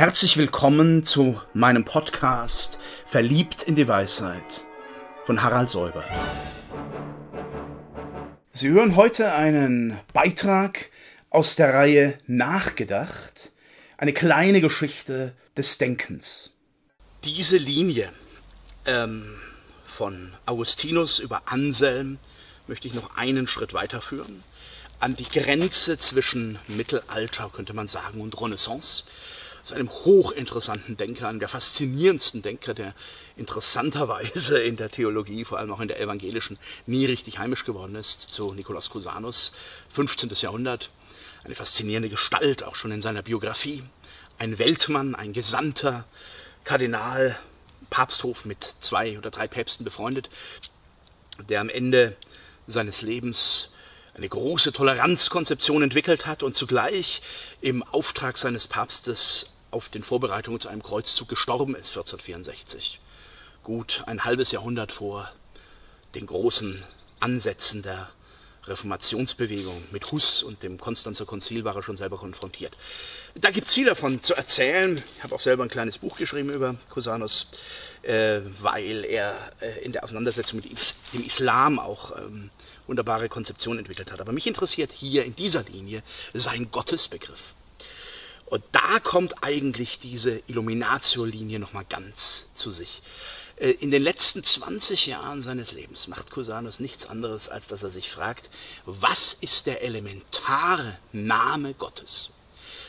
Herzlich willkommen zu meinem Podcast Verliebt in die Weisheit von Harald Säuber. Sie hören heute einen Beitrag aus der Reihe Nachgedacht, eine kleine Geschichte des Denkens. Diese Linie ähm, von Augustinus über Anselm möchte ich noch einen Schritt weiterführen, an die Grenze zwischen Mittelalter, könnte man sagen, und Renaissance zu einem hochinteressanten Denker, einem der faszinierendsten Denker, der interessanterweise in der Theologie, vor allem auch in der evangelischen, nie richtig heimisch geworden ist, zu Nikolaus Cusanus, 15. Jahrhundert. Eine faszinierende Gestalt, auch schon in seiner Biografie. Ein Weltmann, ein Gesandter, Kardinal, Papsthof mit zwei oder drei Päpsten befreundet, der am Ende seines Lebens eine große Toleranzkonzeption entwickelt hat und zugleich im Auftrag seines Papstes auf den Vorbereitungen zu einem Kreuzzug gestorben ist 1464. Gut ein halbes Jahrhundert vor den großen Ansätzen der Reformationsbewegung. Mit Huss und dem Konstanzer Konzil war er schon selber konfrontiert. Da gibt es viel davon zu erzählen. Ich habe auch selber ein kleines Buch geschrieben über Cusanus, äh, weil er äh, in der Auseinandersetzung mit dem Islam auch ähm, wunderbare Konzeption entwickelt hat. Aber mich interessiert hier in dieser Linie sein Gottesbegriff. Und da kommt eigentlich diese Illuminatio-Linie nochmal ganz zu sich. Äh, in den letzten 20 Jahren seines Lebens macht Cusanus nichts anderes, als dass er sich fragt, was ist der elementare Name Gottes?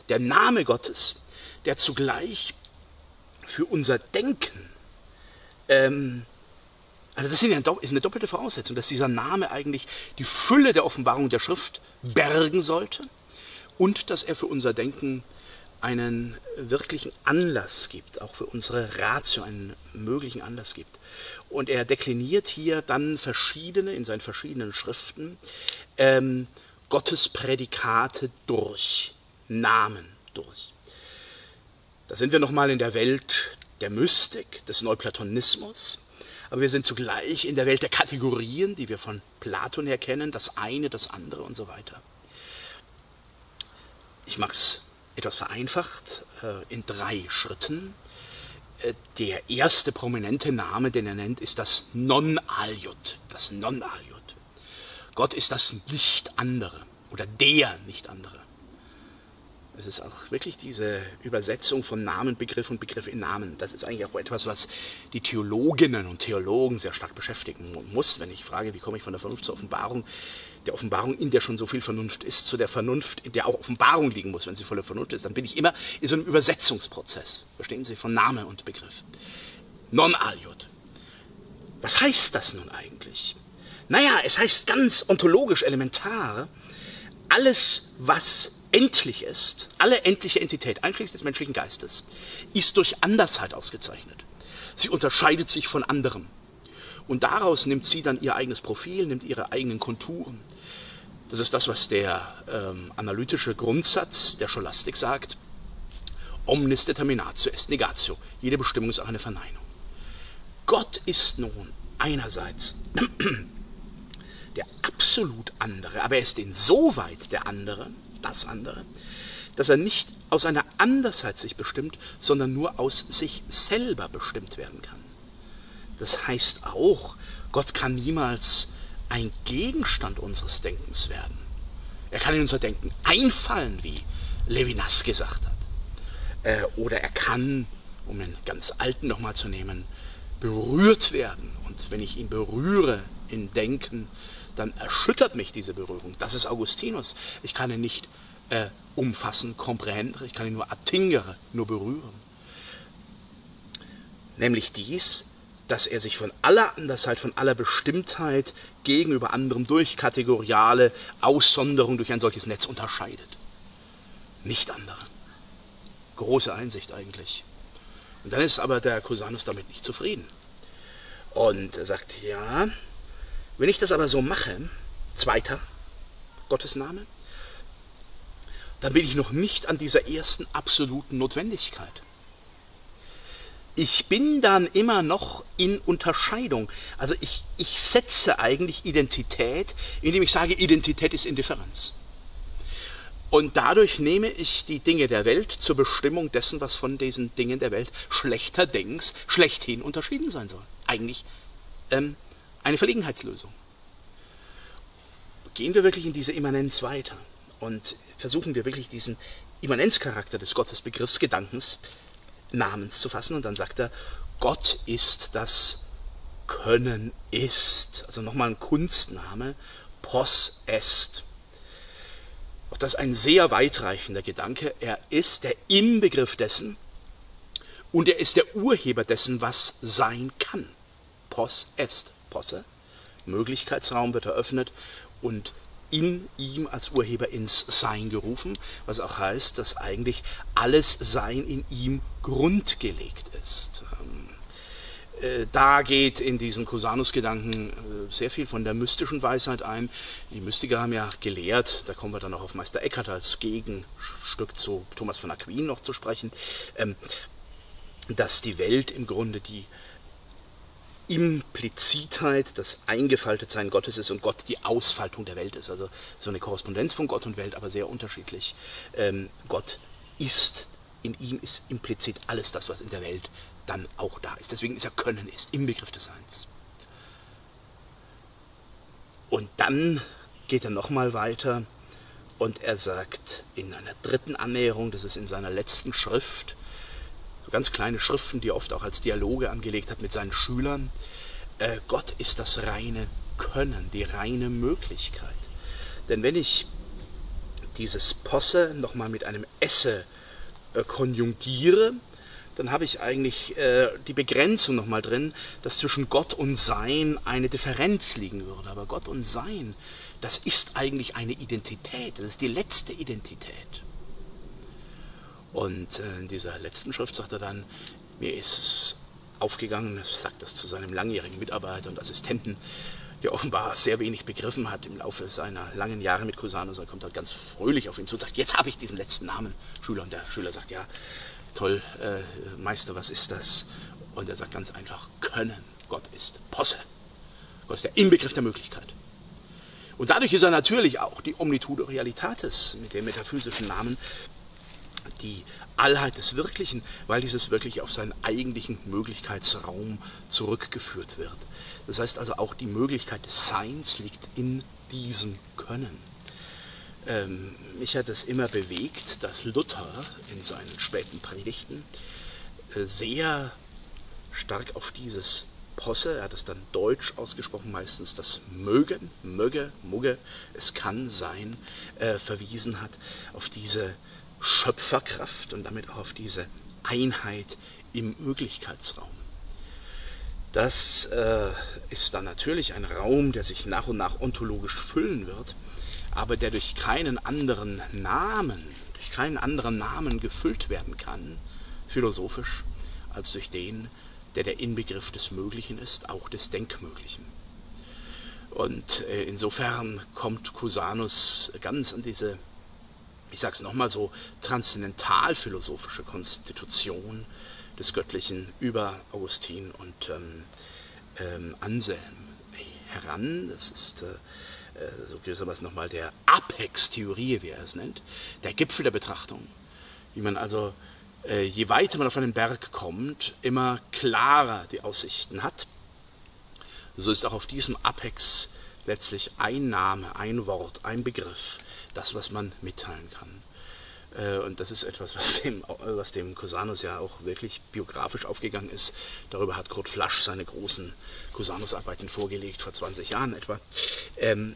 Der Name Gottes, der zugleich für unser Denken ähm, also das ist eine doppelte Voraussetzung, dass dieser Name eigentlich die Fülle der Offenbarung der Schrift bergen sollte und dass er für unser Denken einen wirklichen Anlass gibt, auch für unsere Ratio einen möglichen Anlass gibt. Und er dekliniert hier dann verschiedene, in seinen verschiedenen Schriften, ähm, Gottesprädikate durch, Namen durch. Da sind wir nochmal in der Welt der Mystik, des Neuplatonismus, aber wir sind zugleich in der Welt der Kategorien, die wir von Platon her kennen, das eine, das andere und so weiter. Ich mache es etwas vereinfacht äh, in drei Schritten. Äh, der erste prominente Name, den er nennt, ist das Non-Aliot. Das Non-Aliot. Gott ist das Nicht-Andere oder der Nicht-Andere. Es ist auch wirklich diese Übersetzung von Namen, Begriff und Begriff in Namen. Das ist eigentlich auch etwas, was die Theologinnen und Theologen sehr stark beschäftigen muss, wenn ich frage, wie komme ich von der Vernunft zur Offenbarung, der Offenbarung, in der schon so viel Vernunft ist, zu der Vernunft, in der auch Offenbarung liegen muss, wenn sie voller Vernunft ist, dann bin ich immer in so einem Übersetzungsprozess. Verstehen Sie, von Name und Begriff. Non-Aliot. Was heißt das nun eigentlich? Naja, es heißt ganz ontologisch elementar, alles, was endlich ist, alle endliche Entität, einschließlich des menschlichen Geistes, ist durch Andersheit ausgezeichnet. Sie unterscheidet sich von anderem. Und daraus nimmt sie dann ihr eigenes Profil, nimmt ihre eigenen Konturen. Das ist das, was der ähm, analytische Grundsatz der Scholastik sagt. Omnis determinatio est negatio. Jede Bestimmung ist auch eine Verneinung. Gott ist nun einerseits der absolut andere, aber er ist insoweit der andere, das andere, dass er nicht aus einer Andersheit sich bestimmt, sondern nur aus sich selber bestimmt werden kann. Das heißt auch, Gott kann niemals ein Gegenstand unseres Denkens werden. Er kann in unser Denken einfallen, wie Levinas gesagt hat. Äh, oder er kann, um den ganz alten nochmal zu nehmen, berührt werden. Und wenn ich ihn berühre in Denken, dann erschüttert mich diese Berührung. Das ist Augustinus. Ich kann ihn nicht äh, umfassen, komprehendere, ich kann ihn nur attingere, nur berühren. Nämlich dies, dass er sich von aller Andersheit, von aller Bestimmtheit gegenüber anderem durch kategoriale Aussonderung, durch ein solches Netz unterscheidet. Nicht andere. Große Einsicht eigentlich. Und dann ist aber der Cusanus damit nicht zufrieden. Und er sagt, ja, wenn ich das aber so mache, zweiter Gottesname, dann bin ich noch nicht an dieser ersten absoluten Notwendigkeit. Ich bin dann immer noch in Unterscheidung. Also ich, ich setze eigentlich Identität, indem ich sage, Identität ist Indifferenz. Und dadurch nehme ich die Dinge der Welt zur Bestimmung dessen, was von diesen Dingen der Welt schlechterdings schlechthin unterschieden sein soll. Eigentlich ähm, eine Verlegenheitslösung. Gehen wir wirklich in diese Immanenz weiter und versuchen wir wirklich diesen Immanenzcharakter des Gottesbegriffsgedankens Namens zu fassen. Und dann sagt er, Gott ist das Können ist. Also nochmal ein Kunstname, Pos est. Auch das ist ein sehr weitreichender Gedanke. Er ist der Inbegriff dessen und er ist der Urheber dessen, was sein kann. Pos est. Posse. Möglichkeitsraum wird eröffnet und in ihm als Urheber ins Sein gerufen, was auch heißt, dass eigentlich alles Sein in ihm grundgelegt ist. Äh, da geht in diesen Cusanus-Gedanken äh, sehr viel von der mystischen Weisheit ein. Die Mystiker haben ja gelehrt, da kommen wir dann auch auf Meister Eckhart als Gegenstück zu Thomas von Aquin noch zu sprechen, ähm, dass die Welt im Grunde die Implizitheit, das Eingefaltetsein Gottes ist und Gott die Ausfaltung der Welt ist. Also so eine Korrespondenz von Gott und Welt, aber sehr unterschiedlich. Ähm, Gott ist, in ihm ist implizit alles das, was in der Welt dann auch da ist. Deswegen ist er Können ist, im Begriff des Seins. Und dann geht er nochmal weiter und er sagt in einer dritten Annäherung, das ist in seiner letzten Schrift, ganz kleine Schriften, die er oft auch als Dialoge angelegt hat mit seinen Schülern, äh, Gott ist das reine Können, die reine Möglichkeit. Denn wenn ich dieses Posse nochmal mit einem Esse äh, konjugiere, dann habe ich eigentlich äh, die Begrenzung nochmal drin, dass zwischen Gott und Sein eine Differenz liegen würde. Aber Gott und Sein, das ist eigentlich eine Identität, das ist die letzte Identität. Und äh, in dieser letzten Schrift sagt er dann, mir ist es aufgegangen, er sagt das zu seinem langjährigen Mitarbeiter und Assistenten, der offenbar sehr wenig begriffen hat im Laufe seiner langen Jahre mit Cusanus. Er kommt halt ganz fröhlich auf ihn zu und sagt, jetzt habe ich diesen letzten Namen, Schüler. Und der Schüler sagt, ja, toll, äh, Meister, was ist das? Und er sagt ganz einfach, Können. Gott ist Posse. Gott ist der Inbegriff der Möglichkeit. Und dadurch ist er natürlich auch die Omnitudo Realitatis mit dem metaphysischen Namen, die Allheit des Wirklichen, weil dieses Wirkliche auf seinen eigentlichen Möglichkeitsraum zurückgeführt wird. Das heißt also auch die Möglichkeit des Seins liegt in diesem Können. Ähm, mich hat es immer bewegt, dass Luther in seinen späten Predigten äh, sehr stark auf dieses Posse, er hat es dann deutsch ausgesprochen, meistens das Mögen, Möge, Mugge, es kann sein, äh, verwiesen hat, auf diese Schöpferkraft und damit auch auf diese Einheit im Möglichkeitsraum. Das äh, ist dann natürlich ein Raum, der sich nach und nach ontologisch füllen wird aber der durch keinen anderen Namen, durch keinen anderen Namen gefüllt werden kann, philosophisch, als durch den, der der Inbegriff des Möglichen ist, auch des Denkmöglichen. Und äh, insofern kommt Cusanus ganz an diese, ich sage es nochmal so, transzendentalphilosophische Konstitution des Göttlichen über Augustin und ähm, ähm, Anselm heran. Das ist äh, äh, so gewissermaßen nochmal der Apex-Theorie, wie er es nennt, der Gipfel der Betrachtung. Wie man also, äh, je weiter man auf einen Berg kommt, immer klarer die Aussichten hat. So ist auch auf diesem Apex letztlich ein Name, ein Wort, ein Begriff, das, was man mitteilen kann. Äh, und das ist etwas, was dem, was dem Cusanus ja auch wirklich biografisch aufgegangen ist. Darüber hat Kurt Flasch seine großen Cusanus-Arbeiten vorgelegt, vor 20 Jahren etwa. Ähm,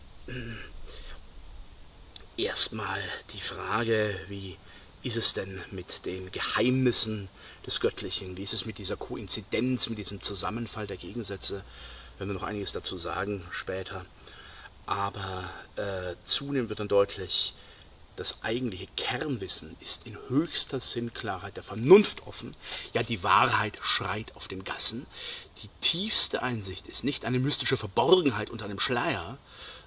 erstmal die Frage, wie ist es denn mit den Geheimnissen des Göttlichen? Wie ist es mit dieser Koinzidenz, mit diesem Zusammenfall der Gegensätze? Werden wir noch einiges dazu sagen später. Aber äh, zunehmend wird dann deutlich, das eigentliche Kernwissen ist in höchster Sinnklarheit der Vernunft offen. Ja, die Wahrheit schreit auf den Gassen. Die tiefste Einsicht ist nicht eine mystische Verborgenheit unter einem Schleier,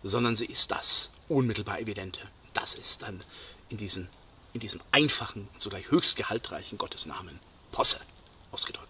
sondern sie ist das unmittelbar Evidente. Das ist dann in, diesen, in diesem einfachen und zugleich höchst gehaltreichen Gottesnamen Posse ausgedrückt.